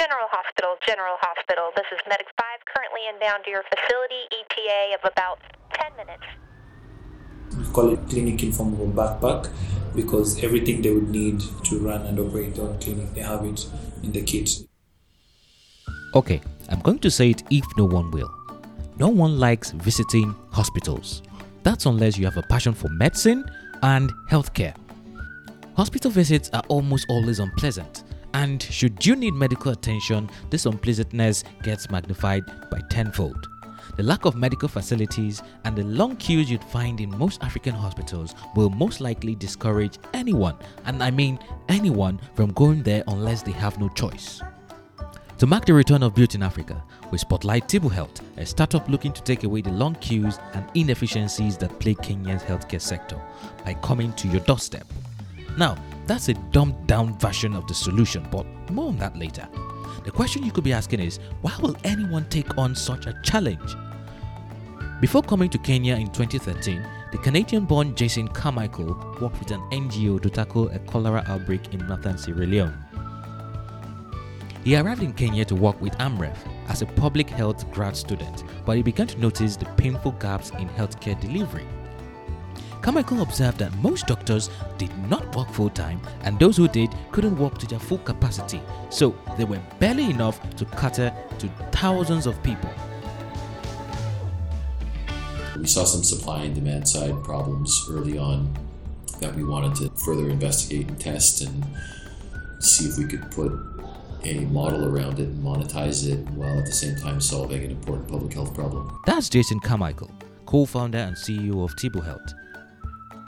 General Hospital, General Hospital. This is Medic 5 currently inbound to your facility, ETA of about 10 minutes. We call it clinic informable backpack because everything they would need to run and operate their own clinic, they have it in the kit. Okay, I'm going to say it if no one will. No one likes visiting hospitals. That's unless you have a passion for medicine and healthcare. Hospital visits are almost always unpleasant, and should you need medical attention, this unpleasantness gets magnified by tenfold. The lack of medical facilities and the long queues you'd find in most African hospitals will most likely discourage anyone, and I mean anyone, from going there unless they have no choice. To mark the return of Built in Africa, we spotlight Tibu Health, a startup looking to take away the long queues and inefficiencies that plague Kenya's healthcare sector by coming to your doorstep. Now, that's a dumbed down version of the solution, but more on that later. The question you could be asking is why will anyone take on such a challenge? Before coming to Kenya in 2013, the Canadian born Jason Carmichael worked with an NGO to tackle a cholera outbreak in northern Sierra Leone. He arrived in Kenya to work with AMREF as a public health grad student, but he began to notice the painful gaps in healthcare delivery. Carmichael observed that most doctors did not work full time, and those who did couldn't work to their full capacity, so they were barely enough to cater to thousands of people. We saw some supply and demand side problems early on that we wanted to further investigate and test and see if we could put a model around it and monetize it while at the same time solving an important public health problem. That's Jason Carmichael, co founder and CEO of Tibu Health.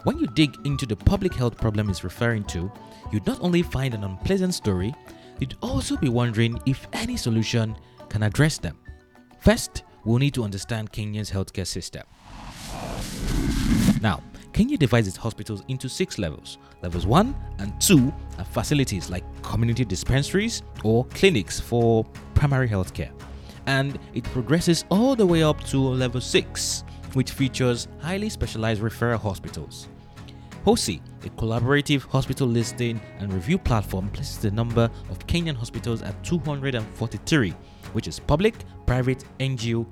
When you dig into the public health problem he's referring to, you'd not only find an unpleasant story, you'd also be wondering if any solution can address them. First, we'll need to understand Kenya's healthcare system. Now, Kenya divides its hospitals into six levels. Levels 1 and 2 are facilities like community dispensaries or clinics for primary health care. And it progresses all the way up to level 6, which features highly specialized referral hospitals. HOSI, a collaborative hospital listing and review platform, places the number of Kenyan hospitals at 243, which is public, private, NGO,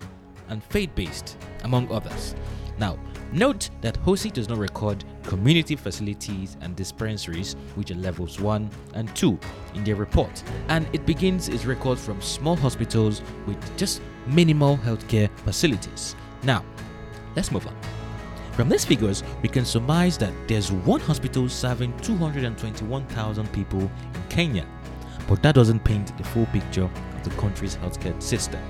and faith based, among others. Now, Note that HOSI does not record community facilities and dispensaries, which are levels 1 and 2, in their report, and it begins its record from small hospitals with just minimal healthcare facilities. Now, let's move on. From these figures, we can surmise that there's one hospital serving 221,000 people in Kenya, but that doesn't paint the full picture of the country's healthcare system.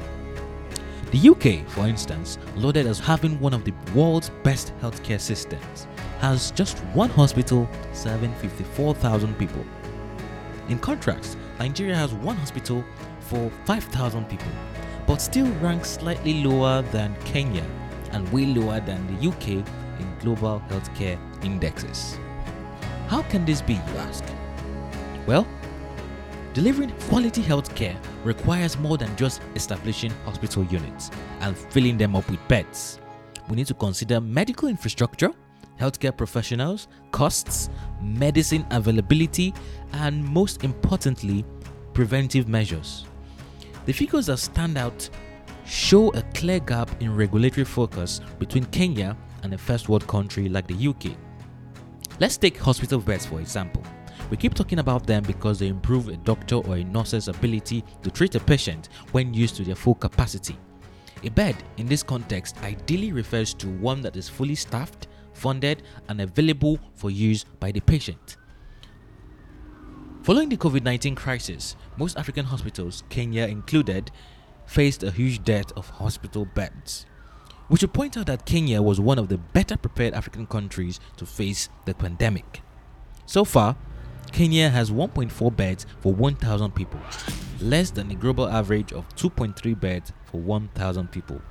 The UK, for instance, lauded as having one of the world's best healthcare systems, has just one hospital serving 54,000 people. In contrast, Nigeria has one hospital for 5,000 people, but still ranks slightly lower than Kenya and way lower than the UK in global healthcare indexes. How can this be, you ask? Well, Delivering quality healthcare requires more than just establishing hospital units and filling them up with beds. We need to consider medical infrastructure, healthcare professionals, costs, medicine availability, and most importantly, preventive measures. The figures that stand out show a clear gap in regulatory focus between Kenya and a first world country like the UK. Let's take hospital beds for example. We keep talking about them because they improve a doctor or a nurse's ability to treat a patient when used to their full capacity. A bed in this context ideally refers to one that is fully staffed, funded, and available for use by the patient. Following the COVID 19 crisis, most African hospitals, Kenya included, faced a huge dearth of hospital beds. We should point out that Kenya was one of the better prepared African countries to face the pandemic. So far, Kenya has 1.4 beds for 1,000 people, less than the global average of 2.3 beds for 1,000 people.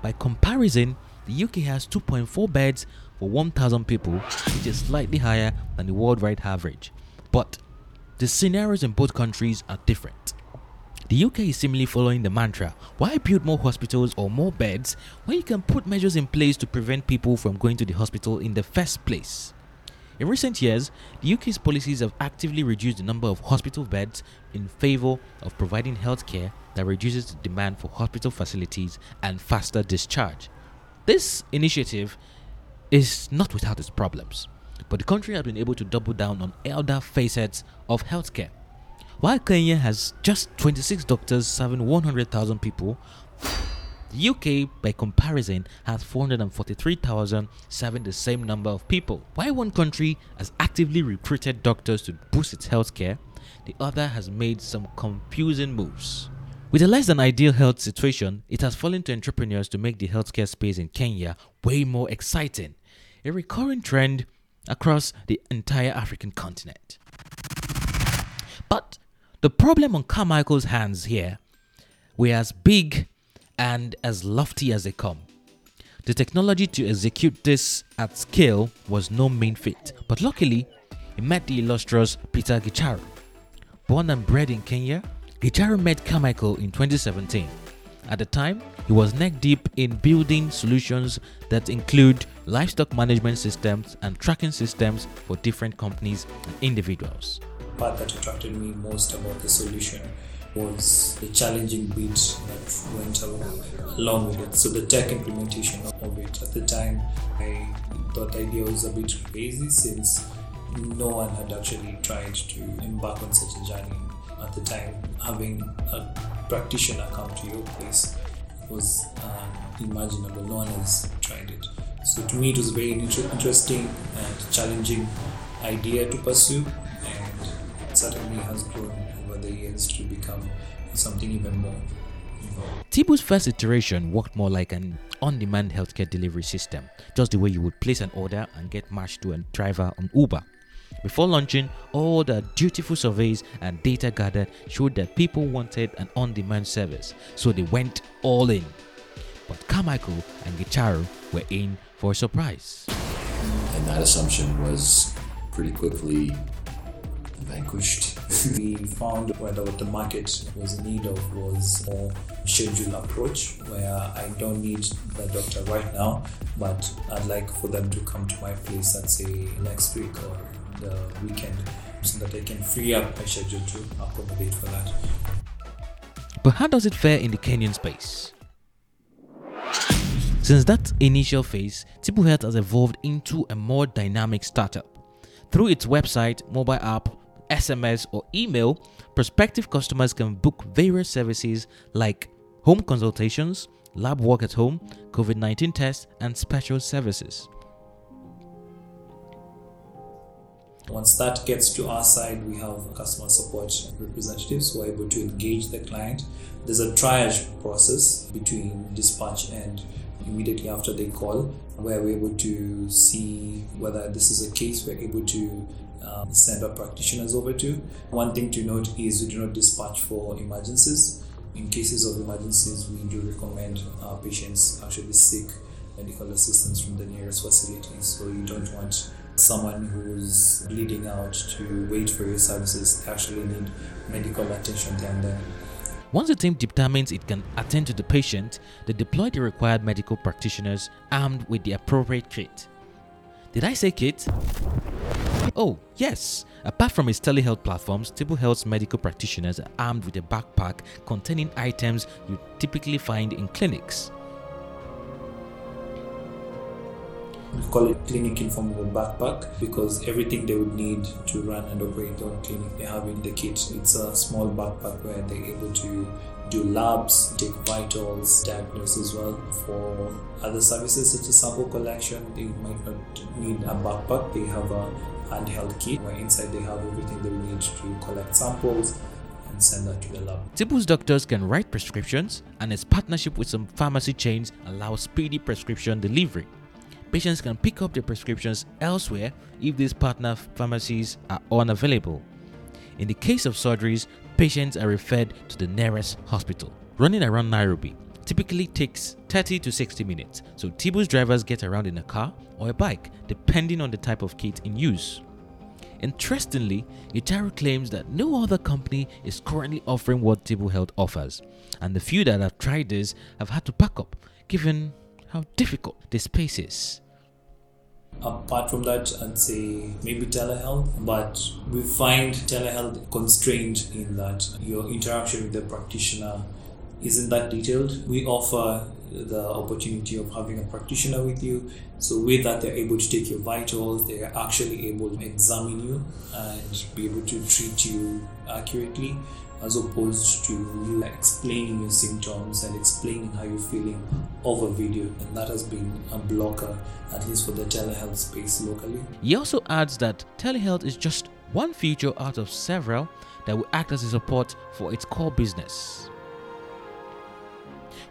By comparison, the UK has 2.4 beds for 1,000 people, which is slightly higher than the worldwide average. But the scenarios in both countries are different. The UK is similarly following the mantra why build more hospitals or more beds when you can put measures in place to prevent people from going to the hospital in the first place? In recent years, the UK's policies have actively reduced the number of hospital beds in favor of providing healthcare that reduces the demand for hospital facilities and faster discharge. This initiative is not without its problems, but the country has been able to double down on elder facets of healthcare. While Kenya has just 26 doctors serving 100,000 people, the UK, by comparison, has 443,000 serving the same number of people. While one country has actively recruited doctors to boost its healthcare, the other has made some confusing moves. With a less than ideal health situation, it has fallen to entrepreneurs to make the healthcare space in Kenya way more exciting, a recurring trend across the entire African continent. But the problem on Carmichael's hands here were as big and as lofty as they come. The technology to execute this at scale was no mean feat, but luckily, he met the illustrious Peter Gicharu. Born and bred in Kenya, Gicharu met Carmichael in 2017. At the time, he was neck deep in building solutions that include livestock management systems and tracking systems for different companies and individuals. Part that attracted me most about the solution was the challenging bit that went along with it. So the tech implementation of it. At the time, I thought the idea was a bit crazy since no one had actually tried to embark on such a journey. At the time, having a practitioner come to your place was um, unimaginable. No one has tried it. So to me, it was a very inter- interesting and challenging idea to pursue, certainly has grown over the years to become something even more. Tibu's first iteration worked more like an on demand healthcare delivery system, just the way you would place an order and get matched to a driver on Uber. Before launching, all the dutiful surveys and data gathered showed that people wanted an on demand service, so they went all in. But Carmichael and Gicharu were in for a surprise. And that assumption was pretty quickly vanquished. we found whether what the market was in need of was more schedule approach where I don't need the doctor right now, but I'd like for them to come to my place, let's say next week or the weekend, so that I can free up my schedule to accommodate for that. But how does it fare in the Kenyan space? Since that initial phase, Tibu Health has evolved into a more dynamic startup. Through its website, mobile app, SMS, or email, prospective customers can book various services like home consultations, lab work at home, COVID 19 tests, and special services. Once that gets to our side, we have customer support representatives who are able to engage the client. There's a triage process between dispatch and immediately after they call, where we're able to see whether this is a case we're able to um, send our practitioners over to. One thing to note is we do not dispatch for emergencies. In cases of emergencies, we do recommend our patients actually seek medical assistance from the nearest facilities. So you don't want someone who's bleeding out to wait for your services. They actually need medical attention then. Once the team determines it can attend to the patient, they deploy the required medical practitioners armed with the appropriate kit. Did I say kit? Oh, yes. Apart from its telehealth platforms, Tibu Health's medical practitioners are armed with a backpack containing items you typically find in clinics. We call it clinic informable backpack because everything they would need to run and operate their own clinic they have in the kit. It's a small backpack where they're able to do labs, take vitals, diagnose as well. For other services such as sample collection, they might not need a backpack. They have a handheld kit where inside they have everything they need to collect samples and send that to the lab. Tibu's doctors can write prescriptions, and its partnership with some pharmacy chains allows speedy prescription delivery. Patients can pick up their prescriptions elsewhere if these partner pharmacies are unavailable. In the case of surgeries, patients are referred to the nearest hospital. Running around Nairobi typically takes 30 to 60 minutes, so Tibu's drivers get around in a car or a bike depending on the type of kit in use. Interestingly, Gicharu claims that no other company is currently offering what Tibu Health offers, and the few that have tried this have had to pack up given how difficult this space is. Apart from that, I'd say maybe telehealth, but we find telehealth constrained in that your interaction with the practitioner isn't that detailed. We offer the opportunity of having a practitioner with you. So with that, they're able to take your vitals. They are actually able to examine you and be able to treat you accurately, as opposed to explaining your symptoms and explaining how you're feeling over video. And that has been a blocker, at least for the telehealth space locally. He also adds that telehealth is just one feature out of several that will act as a support for its core business.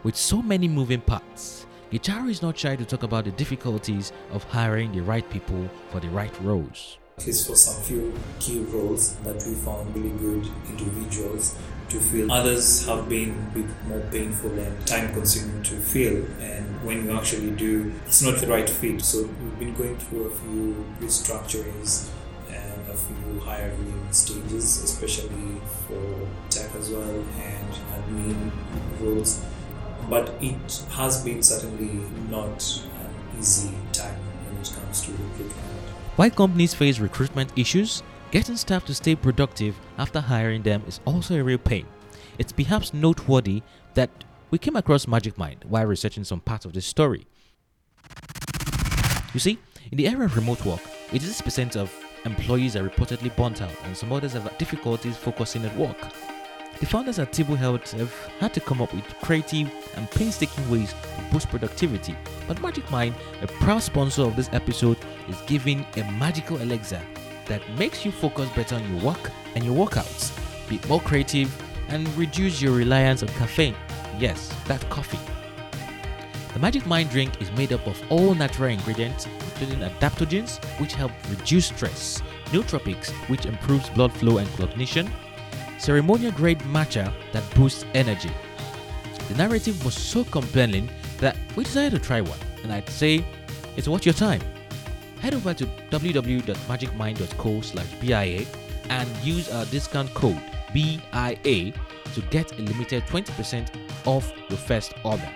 With so many moving parts, Gicharu is not shy to talk about the difficulties of hiring the right people for the right roles. Least for some few key roles that we found really good individuals to fill. Others have been a bit more painful and time consuming to fill. And when you actually do, it's not the right fit. So we've been going through a few restructurings and a few hiring stages, especially for tech as well and admin roles but it has been certainly not an easy time when it comes to recruitment. While companies face recruitment issues, getting staff to stay productive after hiring them is also a real pain. It's perhaps noteworthy that we came across Magic Mind while researching some parts of this story. You see, in the era of remote work, 86% of employees are reportedly burnt out, and some others have difficulties focusing at work. The founders at Tibu Health have had to come up with creative and painstaking ways to boost productivity. But Magic Mind, a proud sponsor of this episode, is giving a magical elixir that makes you focus better on your work and your workouts, be more creative, and reduce your reliance on caffeine. Yes, that coffee. The Magic Mind drink is made up of all natural ingredients, including adaptogens, which help reduce stress, nootropics, which improves blood flow and cognition, ceremonial grade matcha that boosts energy. The narrative was so compelling that we decided to try one, and I'd say it's worth your time. Head over to www.magicmind.co slash BIA and use our discount code BIA to get a limited 20% off your first order.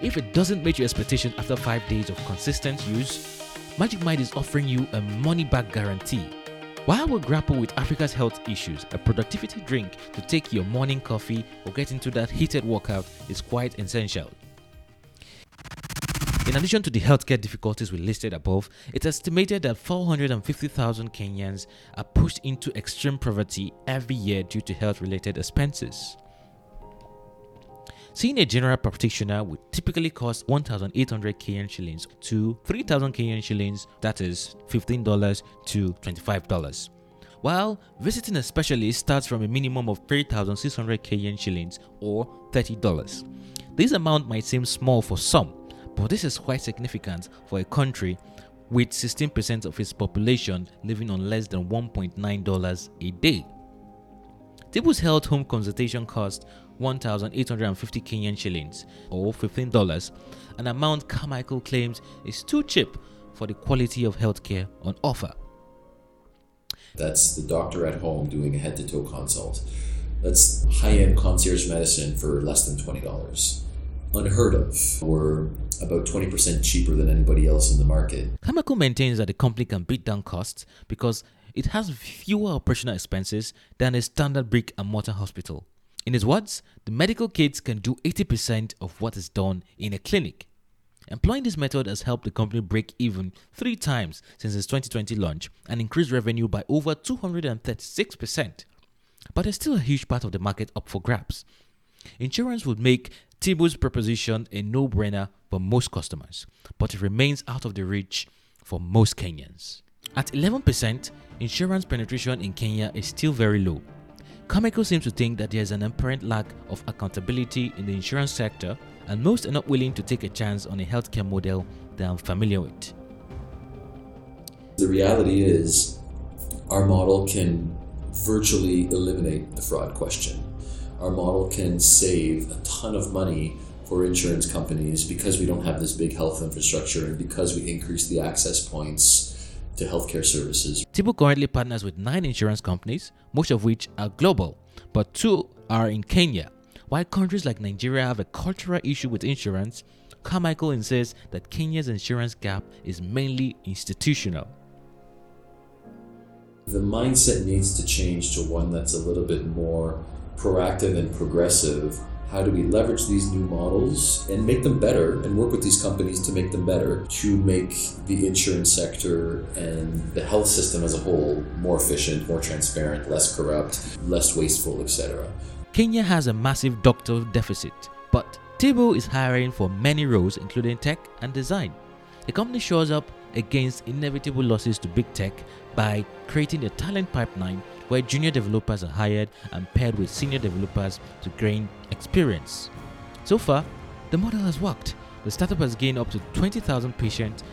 If it doesn't meet your expectations after 5 days of consistent use, Magic Mind is offering you a money back guarantee while we grapple with Africa's health issues, a productivity drink to take your morning coffee or get into that heated workout is quite essential. In addition to the healthcare difficulties we listed above, it's estimated that 450,000 Kenyans are pushed into extreme poverty every year due to health related expenses. Seeing a general practitioner would typically cost 1,800 Kenyan shillings to 3,000 Kenyan shillings, that is $15 to $25. While visiting a specialist starts from a minimum of 3,600 Kenyan shillings or $30. This amount might seem small for some, but this is quite significant for a country with 16% of its population living on less than $1.9 a day. Tibu's health home consultation cost 1,850 Kenyan shillings or $15, an amount Carmichael claims is too cheap for the quality of healthcare on offer. That's the doctor at home doing a head to toe consult. That's high end concierge medicine for less than $20. Unheard of. We're about 20% cheaper than anybody else in the market. Carmichael maintains that the company can beat down costs because it has fewer operational expenses than a standard brick and mortar hospital. In his words, the medical kits can do 80% of what is done in a clinic. Employing this method has helped the company break even three times since its 2020 launch and increase revenue by over 236%. But there's still a huge part of the market up for grabs. Insurance would make Tibu's proposition a no brainer for most customers, but it remains out of the reach for most Kenyans. At 11%, insurance penetration in Kenya is still very low, Carmichael seems to think that there is an apparent lack of accountability in the insurance sector, and most are not willing to take a chance on a healthcare model they are familiar with. The reality is, our model can virtually eliminate the fraud question. Our model can save a ton of money for insurance companies because we don't have this big health infrastructure and because we increase the access points to healthcare services. Tibu currently partners with nine insurance companies, most of which are global, but two are in Kenya. While countries like Nigeria have a cultural issue with insurance, Carmichael insists that Kenya's insurance gap is mainly institutional. The mindset needs to change to one that's a little bit more proactive and progressive. How do we leverage these new models and make them better and work with these companies to make them better to make the insurance sector and the health system as a whole more efficient, more transparent, less corrupt, less wasteful, etc. Kenya has a massive doctor deficit, but Tibu is hiring for many roles, including tech and design. The company shows up against inevitable losses to big tech by creating a talent pipeline where junior developers are hired and paired with senior developers to gain experience. So far, the model has worked. The startup has gained up to 20,000 patients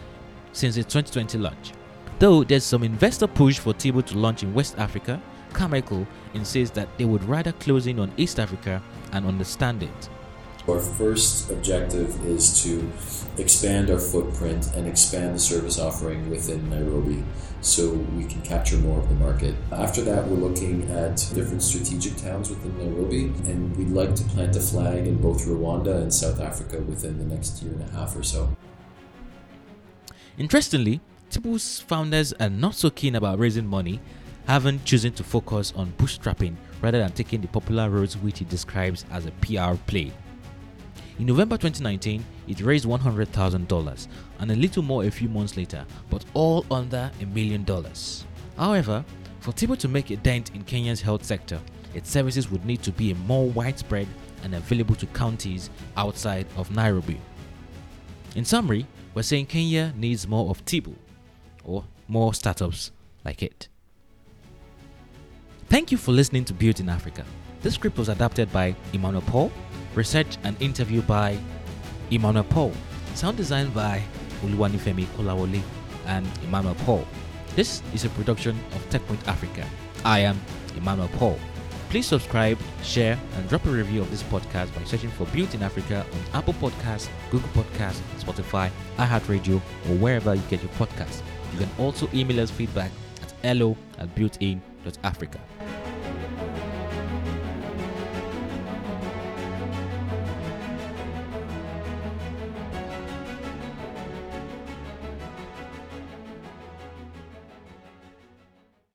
since its 2020 launch. Though there's some investor push for Tibu to launch in West Africa, Carmichael insists that they would rather close in on East Africa and understand it. Our first objective is to expand our footprint and expand the service offering within Nairobi so we can capture more of the market. After that, we're looking at different strategic towns within Nairobi, and we'd like to plant a flag in both Rwanda and South Africa within the next year and a half or so. Interestingly, Tibu's founders are not so keen about raising money, having chosen to focus on bootstrapping rather than taking the popular roads which he describes as a PR play. In November 2019, it raised $100,000 and a little more a few months later, but all under a million dollars. However, for Tibu to make a dent in Kenya's health sector, its services would need to be more widespread and available to counties outside of Nairobi. In summary, we're saying Kenya needs more of Tibu or more startups like it. Thank you for listening to Built in Africa. This script was adapted by Emmanuel Paul Research and interview by Emmanuel Paul. Sound design by Oluwanifemi Kolawole and Emmanuel Paul. This is a production of TechPoint Africa. I am Emmanuel Paul. Please subscribe, share, and drop a review of this podcast by searching for Built in Africa on Apple Podcasts, Google Podcasts, Spotify, iHeartRadio, or wherever you get your podcasts. You can also email us feedback at hello at builtin.africa.